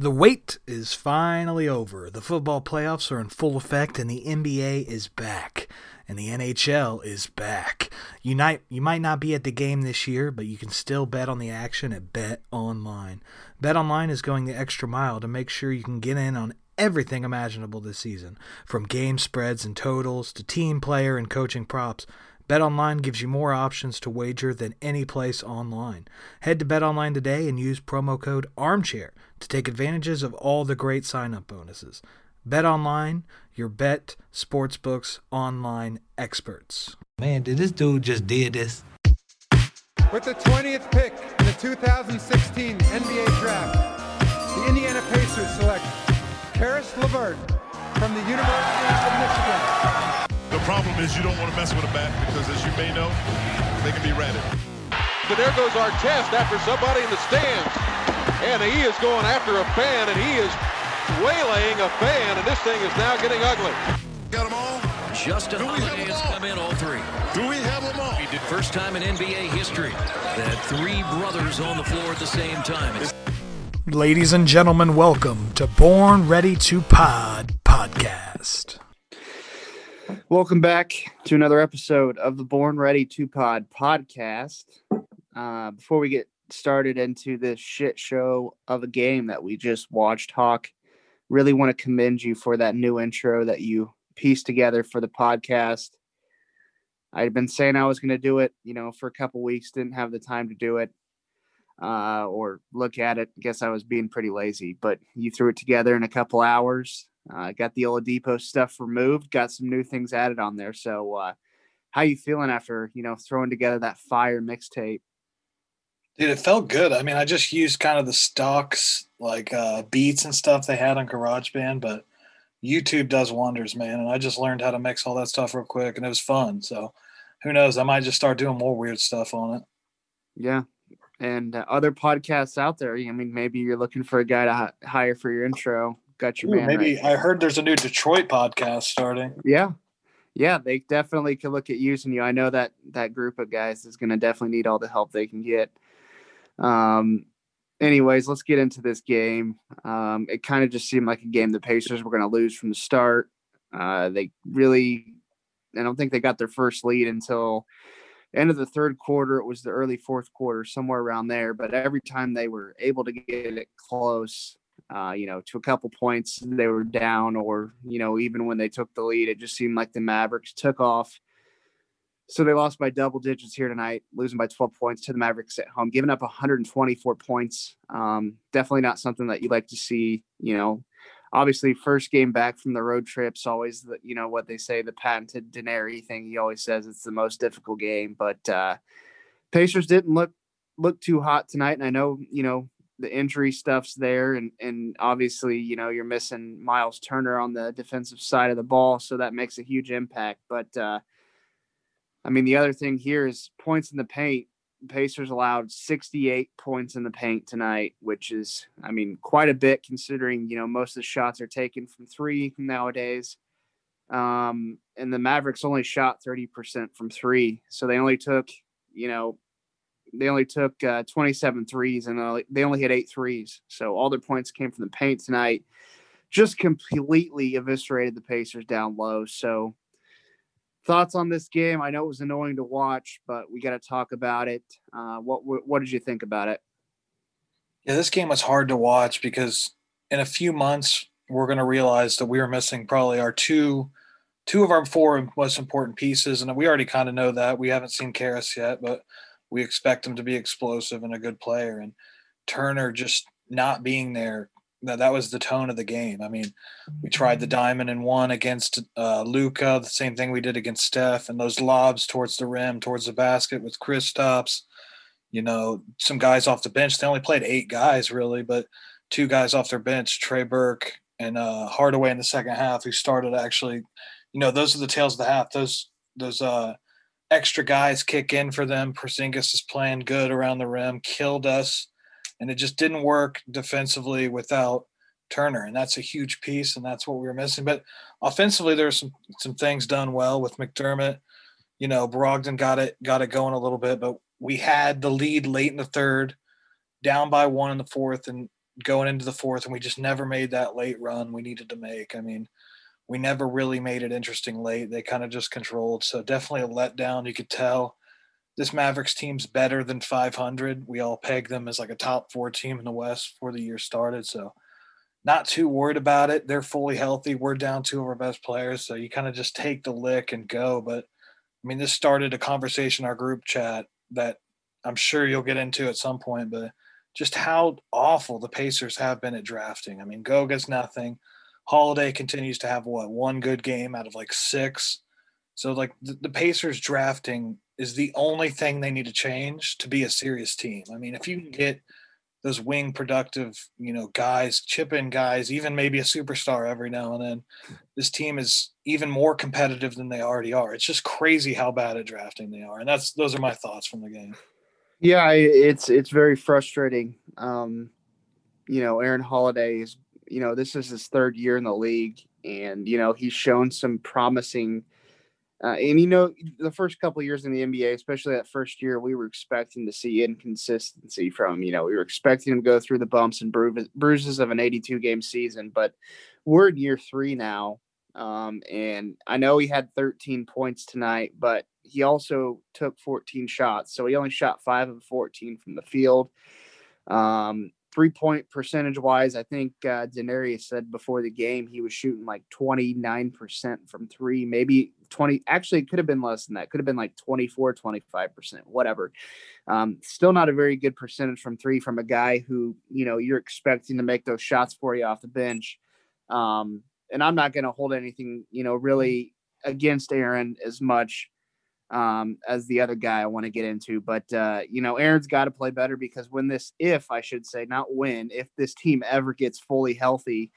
The wait is finally over. The football playoffs are in full effect and the NBA is back. And the NHL is back. You might, you might not be at the game this year, but you can still bet on the action at Bet Online. BetOnline is going the extra mile to make sure you can get in on everything imaginable this season, from game spreads and totals to team player and coaching props. BetOnline gives you more options to wager than any place online. Head to BetOnline today and use promo code ARMCHAIR to take advantages of all the great sign-up bonuses. BetOnline, your bet sportsbooks online experts. Man, did this dude just did this? With the 20th pick in the 2016 NBA Draft, the Indiana Pacers select Caris LeVert from the University of Michigan. The problem is you don't want to mess with a bat because, as you may know, they can be ratted. But there goes our test after somebody in the stands. And he is going after a fan, and he is waylaying a fan, and this thing is now getting ugly. Got them all? Justin Holiday has come in all three. Do we have them all? He did first time in NBA history that three brothers on the floor at the same time. It's Ladies and gentlemen, welcome to Born Ready to Pod podcast. Welcome back to another episode of the Born Ready to Pod podcast. Uh, before we get started into this shit show of a game that we just watched, Hawk, really want to commend you for that new intro that you pieced together for the podcast. I'd been saying I was going to do it, you know, for a couple weeks, didn't have the time to do it uh, or look at it. Guess I was being pretty lazy, but you threw it together in a couple hours. Uh, got the Oladipo stuff removed, got some new things added on there. So, uh, how you feeling after you know throwing together that fire mixtape? Dude, it felt good. I mean, I just used kind of the stocks, like uh, beats and stuff they had on GarageBand, but YouTube does wonders, man. And I just learned how to mix all that stuff real quick, and it was fun. So, who knows? I might just start doing more weird stuff on it. Yeah, and uh, other podcasts out there. I mean, maybe you're looking for a guy to hi- hire for your intro. Got your Ooh, man. maybe right I heard there's a new Detroit podcast starting. Yeah. Yeah, they definitely could look at using you. I know that that group of guys is going to definitely need all the help they can get. Um, anyways, let's get into this game. Um, it kind of just seemed like a game the Pacers were going to lose from the start. Uh, they really, I don't think they got their first lead until end of the third quarter. It was the early fourth quarter, somewhere around there. But every time they were able to get it close, uh, you know, to a couple points, they were down, or you know, even when they took the lead, it just seemed like the Mavericks took off. So they lost by double digits here tonight, losing by 12 points to the Mavericks at home, giving up 124 points. Um, definitely not something that you like to see. You know, obviously, first game back from the road trips, always the you know what they say the patented Denary thing. He always says it's the most difficult game, but uh, Pacers didn't look look too hot tonight. And I know you know the injury stuff's there, and and obviously you know you're missing Miles Turner on the defensive side of the ball, so that makes a huge impact. But uh, I mean, the other thing here is points in the paint. Pacers allowed 68 points in the paint tonight, which is, I mean, quite a bit considering, you know, most of the shots are taken from three nowadays. Um, and the Mavericks only shot 30% from three. So they only took, you know, they only took uh, 27 threes and uh, they only hit eight threes. So all their points came from the paint tonight. Just completely eviscerated the Pacers down low. So, thoughts on this game? I know it was annoying to watch, but we got to talk about it. Uh, what what did you think about it? Yeah, this game was hard to watch because in a few months we're going to realize that we were missing probably our two two of our four most important pieces, and we already kind of know that. We haven't seen Caris yet, but we expect him to be explosive and a good player. And Turner just not being there that that was the tone of the game. I mean, we tried the diamond and one against uh, Luka, the same thing we did against Steph, and those lobs towards the rim, towards the basket with Kristaps. You know, some guys off the bench. They only played eight guys really, but two guys off their bench, Trey Burke and uh, Hardaway in the second half, who started actually. You know, those are the tails of the half. Those those uh, extra guys kick in for them. Porzingis is playing good around the rim, killed us, and it just didn't work defensively without Turner, and that's a huge piece, and that's what we were missing. But offensively, there's some some things done well with McDermott. You know, Brogdon got it got it going a little bit, but we had the lead late in the third, down by one in the fourth, and going into the fourth, and we just never made that late run we needed to make. I mean, we never really made it interesting late. They kind of just controlled. So definitely a letdown. You could tell this Mavericks team's better than 500. We all pegged them as like a top four team in the West before the year started. So not too worried about it. They're fully healthy. We're down two of our best players. So you kind of just take the lick and go. But I mean, this started a conversation our group chat that I'm sure you'll get into at some point, but just how awful the Pacers have been at drafting. I mean, Goga's nothing. Holiday continues to have what one good game out of like six. So like the, the, Pacers drafting is the only thing they need to change to be a serious team. I mean, if you can get those wing productive, you know, guys, chip in guys, even maybe a superstar every now and then, this team is even more competitive than they already are. It's just crazy how bad at drafting they are. And that's those are my thoughts from the game. Yeah, it's it's very frustrating. Um, you know, Aaron Holiday is, you know, this is his third year in the league, and you know he's shown some promising uh, and you know, the first couple years in the NBA, especially that first year, we were expecting to see inconsistency from. You know, we were expecting him to go through the bumps and bruises of an 82 game season. But we're in year three now, um, and I know he had 13 points tonight, but he also took 14 shots, so he only shot five of 14 from the field. Um, three point percentage wise, I think uh, Denarius said before the game he was shooting like 29% from three, maybe 20. Actually, it could have been less than that. Could have been like 24, 25%, whatever. Um, still not a very good percentage from three from a guy who, you know, you're expecting to make those shots for you off the bench. Um, and I'm not going to hold anything, you know, really against Aaron as much um, as the other guy I want to get into. But uh, you know, Aaron's got to play better because when this, if I should say, not when, if this team ever gets fully healthy,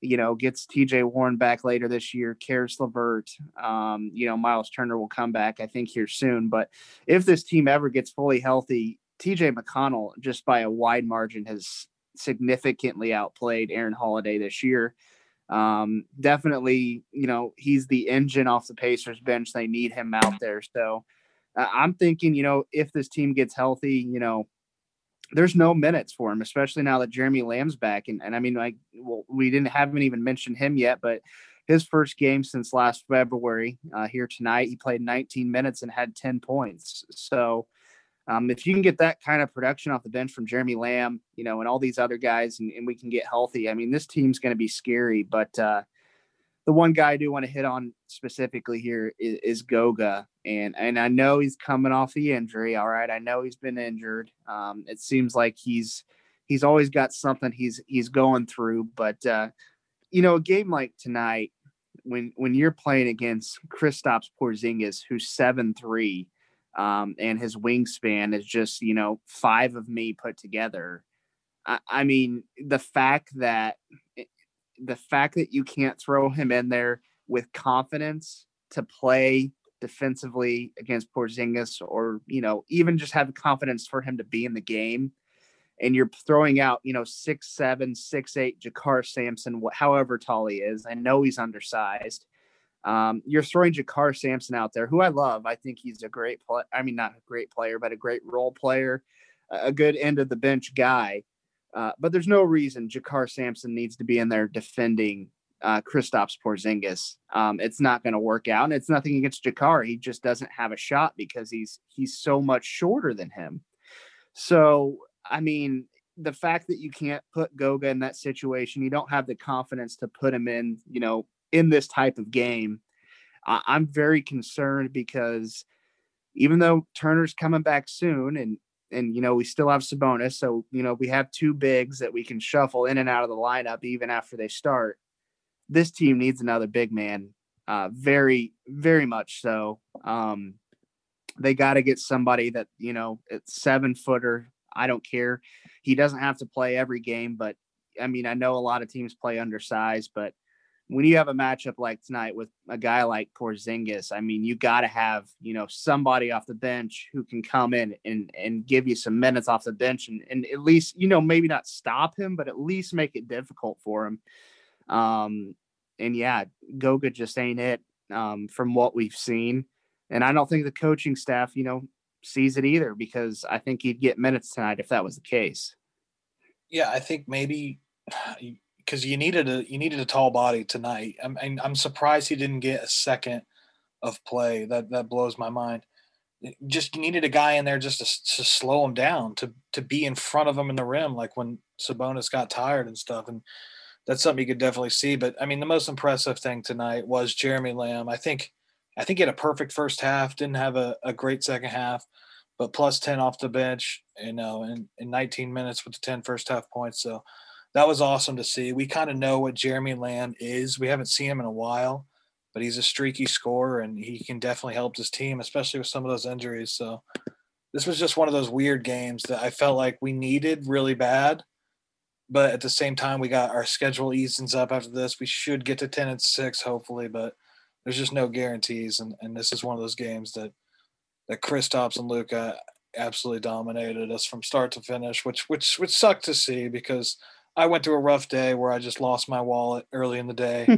you know, gets TJ Warren back later this year, Caris LeVert, um, you know, Miles Turner will come back, I think, here soon. But if this team ever gets fully healthy, TJ McConnell, just by a wide margin, has significantly outplayed Aaron Holiday this year. Um, definitely, you know, he's the engine off the Pacers bench. They need him out there. So uh, I'm thinking, you know, if this team gets healthy, you know, there's no minutes for him, especially now that Jeremy Lamb's back. And, and I mean, like, well, we didn't haven't even mentioned him yet, but his first game since last February uh, here tonight, he played 19 minutes and had 10 points. So, um, if you can get that kind of production off the bench from Jeremy Lamb, you know, and all these other guys, and, and we can get healthy, I mean, this team's going to be scary. But uh, the one guy I do want to hit on specifically here is, is, Goga, and and I know he's coming off the injury. All right, I know he's been injured. Um, it seems like he's he's always got something he's he's going through. But uh, you know, a game like tonight, when when you're playing against Kristaps Porzingis, who's seven three um, and his wingspan is just you know five of me put together. I, I mean, the fact that eh, the fact that you can't throw him in there with confidence to play defensively against Porzingis, or you know, even just have confidence for him to be in the game, and you're throwing out, you know, six seven, six eight, JaKarr Sampson, however tall he is. I know he's undersized. Um, you're throwing JaKarr Sampson out there, who I love. I think he's a great play. I mean, not a great player, but a great role player, a good end of the bench guy. Uh, but there's no reason JaKarr Sampson needs to be in there defending uh, Kristaps Porzingis. Um, it's not going to work out, and it's nothing against JaKarr. He just doesn't have a shot because he's he's so much shorter than him. So, I mean, the fact that you can't put Goga in that situation, you don't have the confidence to put him in, you know, in this type of game. I, I'm very concerned because even though Turner's coming back soon and and you know we still have Sabonis, so you know we have two bigs that we can shuffle in and out of the lineup even after they start. This team needs another big man, uh, very very much so. Um, they got to get somebody that you know it's seven footer. I don't care. He doesn't have to play every game, but I mean, I know a lot of teams play undersized, but when you have a matchup like tonight with a guy like Porzingis, I mean, you got to have you know somebody off the bench who can come in and and give you some minutes off the bench and and at least you know maybe not stop him, but at least make it difficult for him. Um, and yeah, Goga just ain't it um, from what we've seen, and I don't think the coaching staff, you know, sees it either because I think he'd get minutes tonight if that was the case. Yeah, I think maybe because you needed a you needed a tall body tonight. I'm I'm surprised he didn't get a second of play. That that blows my mind. Just needed a guy in there just to, to slow him down, to to be in front of him in the rim, like when Sabonis got tired and stuff. And that's something you could definitely see. But I mean, the most impressive thing tonight was Jeremy Lamb. I think I think he had a perfect first half, didn't have a, a great second half, but plus 10 off the bench, you know, in, in 19 minutes with the 10 first half points. So that was awesome to see. We kind of know what Jeremy Lamb is. We haven't seen him in a while, but he's a streaky scorer and he can definitely help his team, especially with some of those injuries. So this was just one of those weird games that I felt like we needed really bad. But at the same time, we got our schedule easens up after this. We should get to 10 and 6, hopefully, but there's just no guarantees. And, and this is one of those games that that Kristaps and Luka absolutely dominated us from start to finish, which which which sucked to see because I went through a rough day where I just lost my wallet early in the day. Hmm.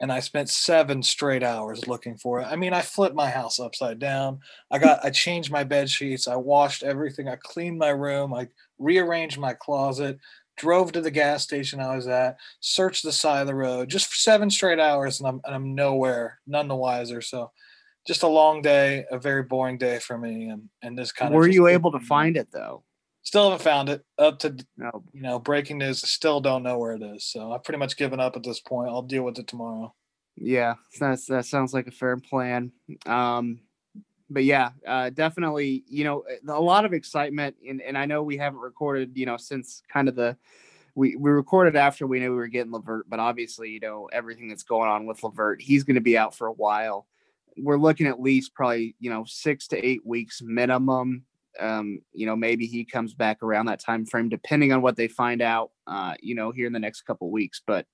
and I spent seven straight hours looking for it. I mean, I flipped my house upside down. I got, I changed my bed sheets. I washed everything. I cleaned my room. I rearranged my closet. Drove to the gas station I was at. Searched the side of the road just for seven straight hours, and I'm, and I'm nowhere, none the wiser. So, just a long day, a very boring day for me. And and this kind Were of. Were you able to find it though? Still haven't found it. Up to no. you know, breaking news. Still don't know where it is. So I've pretty much given up at this point. I'll deal with it tomorrow. Yeah, that's that sounds like a fair plan. Um, but yeah, uh, definitely. You know, a lot of excitement, and and I know we haven't recorded. You know, since kind of the we we recorded after we knew we were getting LeVert, but obviously, you know, everything that's going on with LeVert, he's going to be out for a while. We're looking at least probably you know six to eight weeks minimum um, you know, maybe he comes back around that time frame, depending on what they find out, uh, you know, here in the next couple weeks. But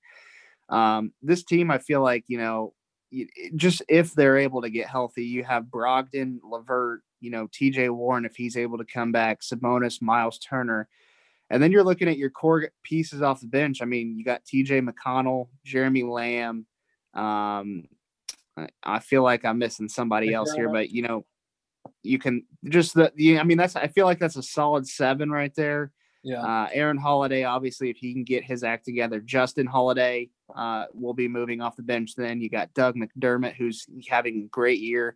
um, this team, I feel like, you know, just if they're able to get healthy, you have Brogdon, LeVert, you know, TJ Warren, if he's able to come back, Sabonis, Miles Turner. And then you're looking at your core pieces off the bench. I mean, you got TJ McConnell, Jeremy Lamb. Um, I feel like I'm missing somebody else here, but you know, you can just the, the I mean that's I feel like that's a solid seven right there. Yeah. Uh, Aaron Holiday, obviously, if he can get his act together, Justin Holiday uh, will be moving off the bench. Then you got Doug McDermott, who's having a great year.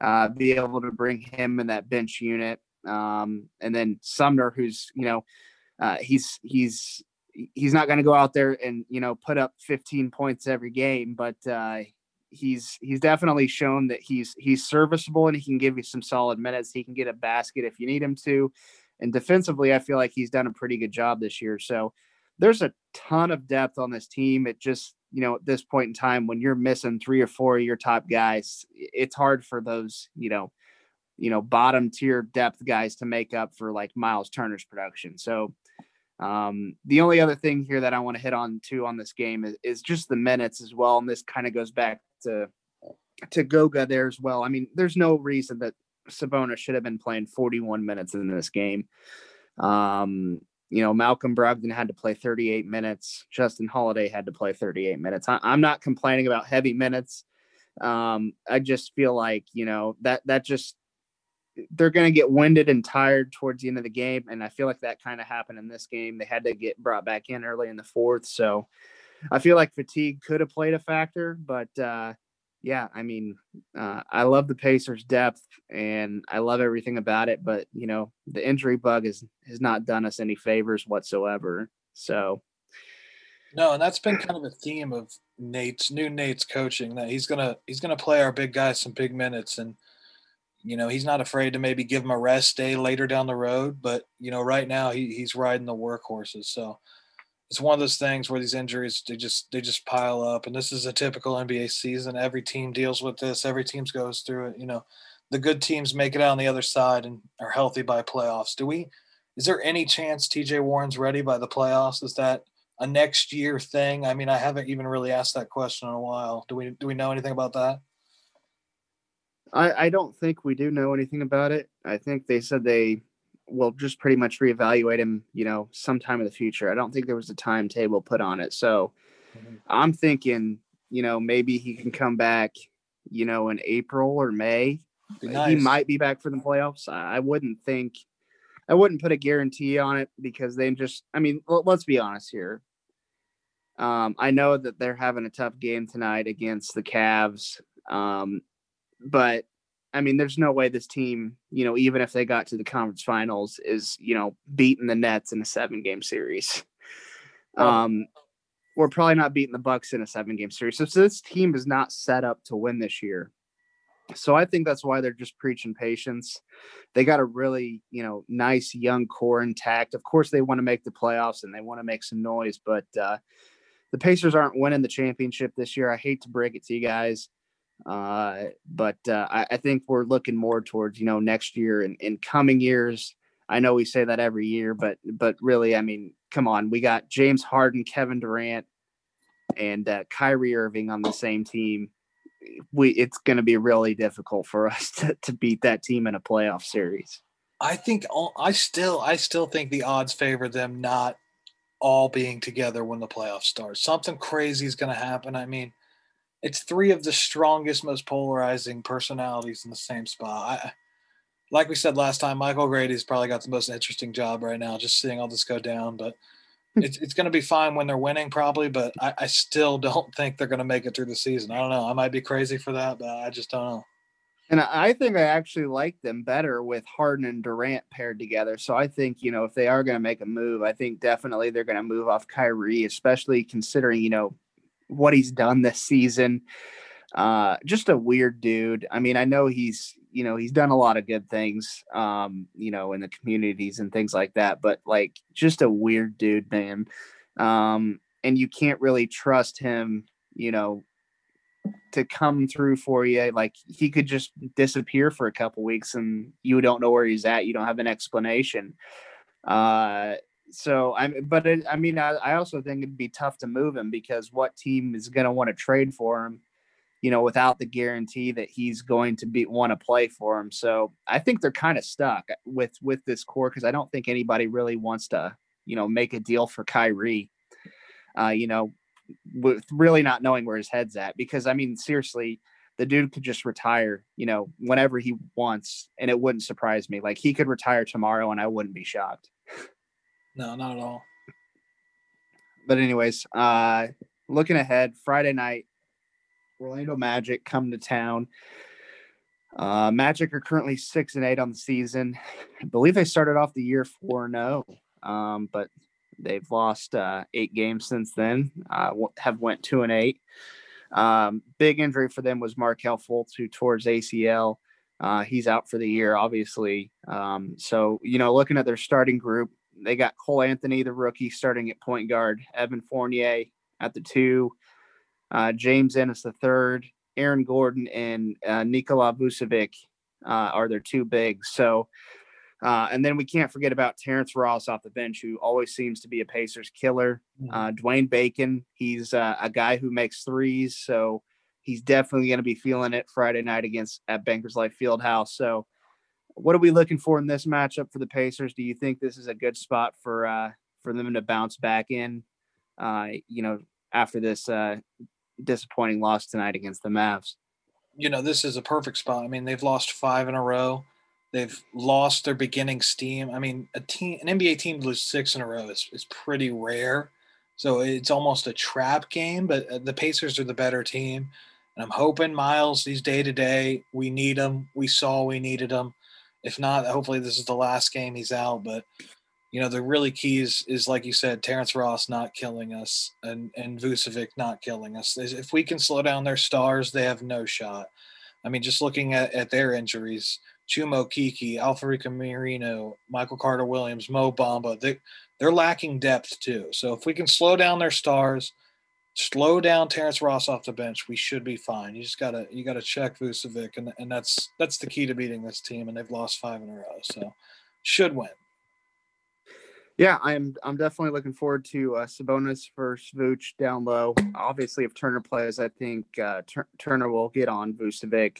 Uh, be able to bring him in that bench unit, um, and then Sumner, who's you know, uh, he's he's he's not going to go out there and you know put up 15 points every game, but uh, he's he's definitely shown that he's he's serviceable and he can give you some solid minutes. He can get a basket if you need him to. And defensively, I feel like he's done a pretty good job this year. So there's a ton of depth on this team. It just, you know, at this point in time, when you're missing three or four of your top guys, it's hard for those, you know, you know, bottom tier depth guys to make up for like Miles Turner's production. So um, the only other thing here that I want to hit on too on this game is, is just the minutes as well. And this kind of goes back to to Goga there as well. I mean, there's no reason that Sabonis should have been playing 41 minutes in this game. Um, you know, Malcolm Brogdon had to play 38 minutes. Justin Holiday had to play 38 minutes. I, am not complaining about heavy minutes. Um, I just feel like you know that that just they're going to get winded and tired towards the end of the game, and I feel like that kind of happened in this game. They had to get brought back in early in the fourth, so I feel like fatigue could have played a factor, but uh, yeah, I mean, uh, I love the Pacers' depth and I love everything about it, but you know, the injury bug has has not done us any favors whatsoever. So, no, and that's been kind of a theme of Nate's new Nate's coaching that he's gonna he's gonna play our big guys some big minutes, and you know he's not afraid to maybe give him a rest day later down the road, but you know right now he, he's riding the workhorses, so it's one of those things where these injuries they just they just pile up. And this is a typical nba season. Every team deals with this. Every team goes through it. You know the good teams make it out on the other side and are healthy by playoffs. Do we is there any chance tj warren's ready by the playoffs? Is that a next year thing? I mean, I haven't even really asked that question in a while. Do we do we know anything about that? I, I don't think we do know anything about it. I think they said they will just pretty much reevaluate him, you know, sometime in the future. I don't think there was a timetable put on it. So mm-hmm. I'm thinking, you know, maybe he can come back, you know, in April or May. Nice. He might be back for the playoffs. I, wouldn't think, I wouldn't put a guarantee on it because they just, I mean, let's be honest here. Um, I know that they're having a tough game tonight against the Cavs. Um, but I mean, there's no way this team, you know, even if they got to the conference finals, is you know beating the Nets in a seven game series. Um, we're probably not beating the Bucks in a seven game series. So, so this team is not set up to win this year. So I think that's why they're just preaching patience. They got a really, you know, nice young core intact. Of course, they want to make the playoffs and they want to make some noise, but uh, the Pacers aren't winning the championship this year. I hate to break it to you guys. Uh, but uh, I, I, think we're looking more towards you know next year and in coming years. I know we say that every year, but but really, I mean, come on, we got James Harden, Kevin Durant, and uh, Kyrie Irving on the same team. We it's going to be really difficult for us to, to beat that team in a playoff series. I think I still I still think the odds favor them not all being together when the playoffs start. Something crazy is going to happen. I mean, it's three of the strongest, most polarizing personalities in the same spot. I, like we said last time, Michael Grady's probably got the most interesting job right now, just seeing all this go down. But hmm. it's it's going to be fine when they're winning, probably. But I, I still don't think they're going to make it through the season. I don't know. I might be crazy for that, but I just don't know. And I think I actually like them better with Harden and Durant paired together. So I think, you know, if they are going to make a move, I think definitely they're going to move off Kyrie, especially considering, you know, what he's done this season. Uh, just a weird dude. I mean, I know he's you know he's done a lot of good things, um, you know, in the communities and things like that. But like, just a weird dude, man. Um, and you can't really trust him, you know, to come through for you. Like he could just disappear for a couple weeks and you don't know where he's at. You don't have an explanation. Uh, so I'm, but it, I mean, I, I also think it'd be tough to move him because what team is going to want to trade for him, you know, without the guarantee that he's going to be want to play for him. So I think they're kind of stuck with with this core because I don't think anybody really wants to, you know, make a deal for Kyrie. Uh, you know, with really not knowing where his head's at because I mean, seriously, the dude could just retire, you know, whenever he wants, and it wouldn't surprise me. Like he could retire tomorrow, and I wouldn't be shocked. No, not at all. But anyways, uh looking ahead, Friday night, Orlando Magic come to town. Uh, Magic are currently six and eight on the season. I believe they started off the year four and zero, oh, um, but they've lost uh, eight games since then. Uh, have went two and eight. Um, big injury for them was Markelle Fultz, who tore his ACL. Uh, he's out for the year, obviously. Um, so you know, looking at their starting group, they got Cole Anthony, the rookie, starting at point guard, Evan Fournier at the two, uh, James Ennis the third, Aaron Gordon, and uh, Nikola Vucevic uh, are their two bigs. So, uh, and then we can't forget about Terrence Ross off the bench, who always seems to be a Pacers killer. Mm-hmm. Uh, Dwayne Bacon, he's uh, a guy who makes threes, so he's definitely going to be feeling it Friday night against at Bankers Life Fieldhouse. So what are we looking for in this matchup for the Pacers? Do you think this is a good spot for uh, for them to bounce back in? Uh, you know, after this uh, disappointing loss tonight against the Mavs. You know, this is a perfect spot. I mean, they've lost five in a row. They've lost their beginning steam. I mean, a team, an NBA team to lose six in a row is, is pretty rare. So it's almost a trap game, but uh, the Pacers are the better team. And I'm hoping Miles, he's day to day. We need him. We saw we needed him. If not, hopefully this is the last game he's out. But you know, the really key is, is like you said, Terrence Ross not killing us and and Vucevic not killing us. If we can slow down their stars, they have no shot. I mean, just looking at, at their injuries, Chuma Okeke, Al-Farouq Aminu, Michael Carter Williams, Mo Bamba, they, they're lacking depth too. So if we can slow down their stars, slow down Terrence Ross off the bench, we should be fine. You just gotta you gotta check Vucevic, and and that's that's the key to beating this team. And they've lost five in a row, so should win. Yeah, I'm I'm definitely looking forward to uh, Sabonis versus Vooch down low. Obviously, if Turner plays, I think uh, Tur- Turner will get on Vucevic,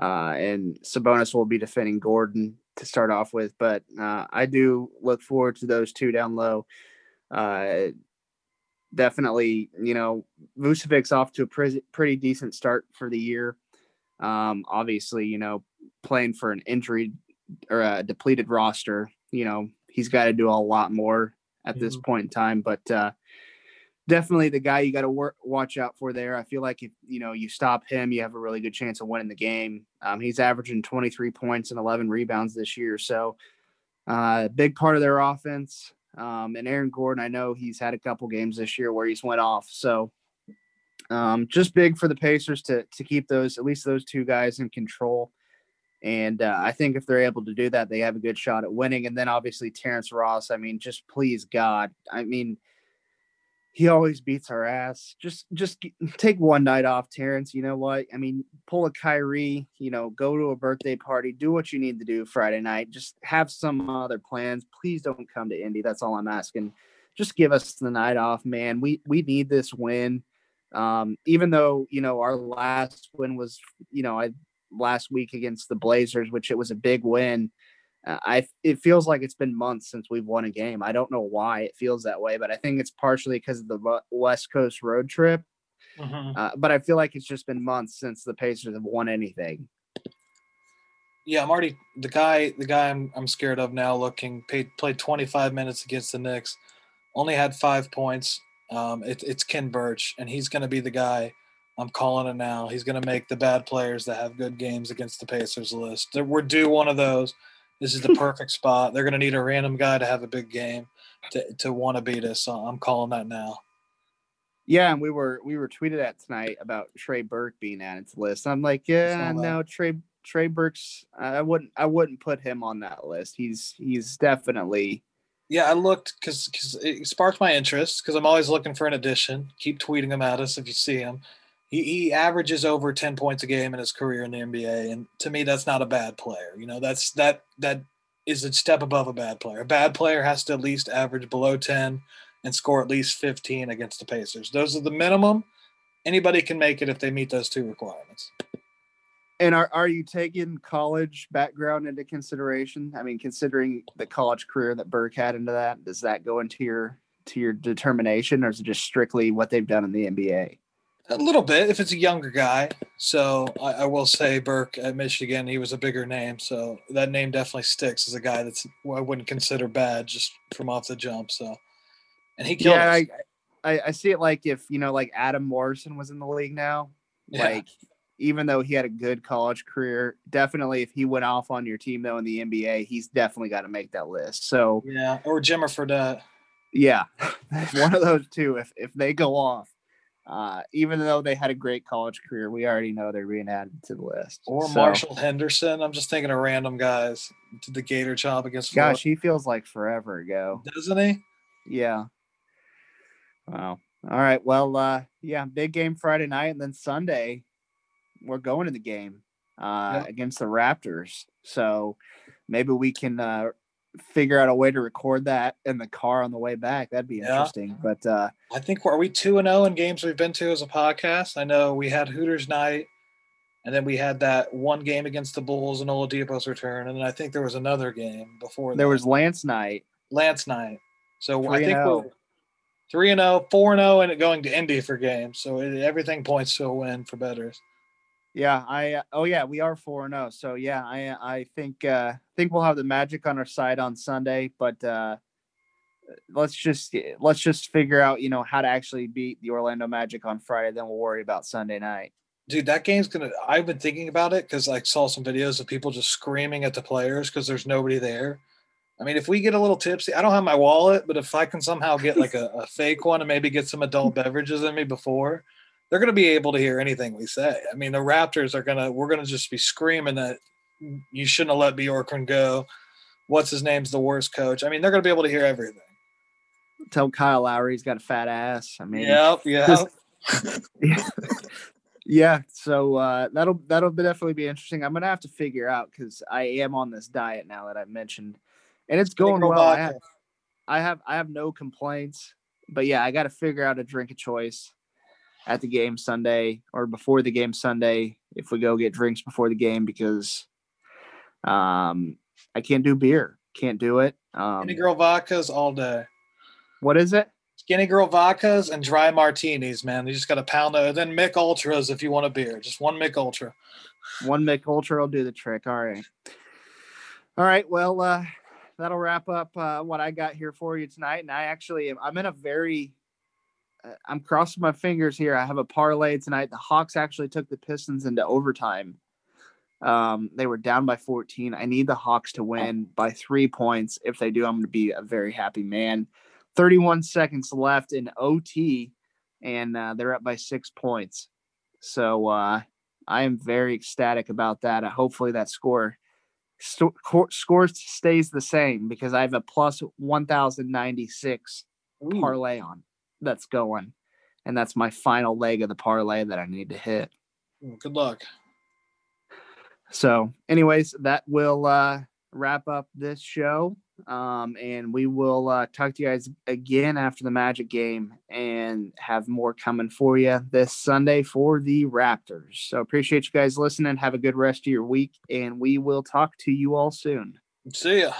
uh, and Sabonis will be defending Gordon to start off with. But uh, I do look forward to those two down low. Uh, definitely, you know, Vucevic's off to a pre- pretty decent start for the year. Um, obviously, you know, playing for an injury or a depleted roster, you know, he's got to do a lot more at this point in time. But uh, definitely the guy you got to watch out for there. I feel like if you know you stop him, you have a really good chance of winning the game. Um, he's averaging 23 points and 11 rebounds this year, so uh, big part of their offense. Um, and Aaron Gordon, I know he's had a couple games this year where he's went off, so um, just big for the Pacers to to keep those at least those two guys in control. And uh, I think if they're able to do that, they have a good shot at winning. And then obviously Terrence Ross. I mean, just please God. I mean, he always beats our ass. Just just take one night off, Terrence. You know what? I mean, pull a Kyrie. You know, go to a birthday party. Do what you need to do Friday night. Just have some other plans. Please don't come to Indy. That's all I'm asking. Just give us the night off, man. We we need this win. Um, even though you know our last win was, you know, I last week against the Blazers, which it was a big win. Uh, I it feels like it's been months since we've won a game. I don't know why it feels that way, but I think it's partially because of the West Coast road trip. Mhm. Uh, but I feel like it's just been months since the Pacers have won anything. Yeah, I'm already the guy. The guy I'm I'm scared of now. Looking paid, played 25 minutes against the Knicks, only had five points. Um, it, it's Khem Birch, and he's going to be the guy. I'm calling it now. He's going to make the bad players that have good games against the Pacers list. We're due one of those. This is the perfect spot. They're going to need a random guy to have a big game to to want to beat us. So I'm calling that now. Yeah, and we were we were tweeted at tonight about Trey Burke being added to the list. I'm like, yeah, no, Trey Trey Burke's. I wouldn't I wouldn't put him on that list. He's he's definitely Yeah, I looked because because it sparked my interest because I'm always looking for an addition. Keep tweeting him at us if you see him. He, he averages over 10 points a game in his career in the NBA, and to me, that's not a bad player. You know, that's that that is a step above a bad player. A bad player has to at least average below 10 and score at least 15 against the Pacers. Those are the minimum. Anybody can make it if they meet those two requirements. And are, are you taking college background into consideration? I mean, considering the college career that Burke had into that, does that go into your to your determination, or is it just strictly what they've done in the NBA? A little bit if it's a younger guy. So I, I will say Burke at Michigan, he was a bigger name. So that name definitely sticks as a guy that's I wouldn't consider bad just from off the jump. So and he killed Yeah. I, I I see it like if you know, like Adam Morrison was in the league now, Yeah. like even though he had a good college career, definitely if he went off on your team though in the NBA, he's definitely got to make that list. So yeah, or Jimmer Fredette. yeah, one of those two. If if they go off, uh, even though they had a great college career, we already know they're being added to the list. Or So, Marshall Henderson. I'm just thinking of random guys. To the Gator job against Florida. Gosh, he feels like forever ago. doesn't he? Yeah. Wow. All right. Well, uh, yeah, big game Friday night, and then Sunday, we're going to the game uh, Yep. against the Raptors. So maybe we can uh, figure out a way to record that in the car on the way back. That'd be Yeah. interesting. But uh, I think are we two and zero in games we've been to as a podcast. I know we had Hooters night, and then we had that one game against the Bulls and Oladipo's return, and then I think there was another game before there that. was Lance night. Lance night. So I think oh. we're three and zero, four and zero, and going to Indy for games. So it, everything points to a win for betters. Yeah, I uh, oh yeah, we are four and zero. So yeah, I I think uh think we'll have the Magic on our side on Sunday, but uh let's just let's just figure out you know how to actually beat the Orlando Magic on Friday. Then we'll worry about Sunday night. Dude, that game's gonna. I've been thinking about it because I saw some videos of people just screaming at the players because there's nobody there. I mean, if we get a little tipsy, I don't have my wallet, but if I can somehow get like a, a fake one and maybe get some adult beverages in me before, they're gonna be able to hear anything we say. I mean, the Raptors are gonna. We're gonna just be screaming that you shouldn't have let Bjorkgren go. What's his name's the worst coach? I mean, they're gonna be able to hear everything. Tell Kyle Lowry he's got a fat ass. I mean, Yep, yeah. yeah. So uh, that'll that'll definitely be interesting. I'm gonna have to figure out because I am on this diet now that I mentioned, and it's going well. I have, I have I have no complaints. But yeah, I got to figure out a drink of choice at the game Sunday or before the game Sunday if we go get drinks before the game because um I can't do beer. Can't do it. Um Skinny girl vodkas all day. what is it? Skinny girl vodkas and dry martinis, man. You just got to pound it. Then Mich Ultras if you want a beer. Just one Mich Ultra. One Mich Ultra will do the trick. All right. All right. Well, uh, that'll wrap up uh, what I got here for you tonight. And I actually, am- I'm in a very, I'm crossing my fingers here. I have a parlay tonight. The Hawks actually took the Pistons into overtime. Um, they were down by 14. I need the Hawks to win by three points. If they do, I'm going to be a very happy man. 31 seconds left in OT, and uh, they're up by six points. So uh, I am very ecstatic about that. Uh, hopefully, that score cor- score stays the same because I have a plus 1096 parlay on that's going. And that's my final leg of the parlay that I need to hit. Good luck. So, anyways, that will uh, wrap up this show. Um, and we will uh, talk to you guys again after the Magic game and have more coming for you this Sunday for the Raptors. So, appreciate you guys listening. Have a good rest of your week, and we will talk to you all soon. See ya.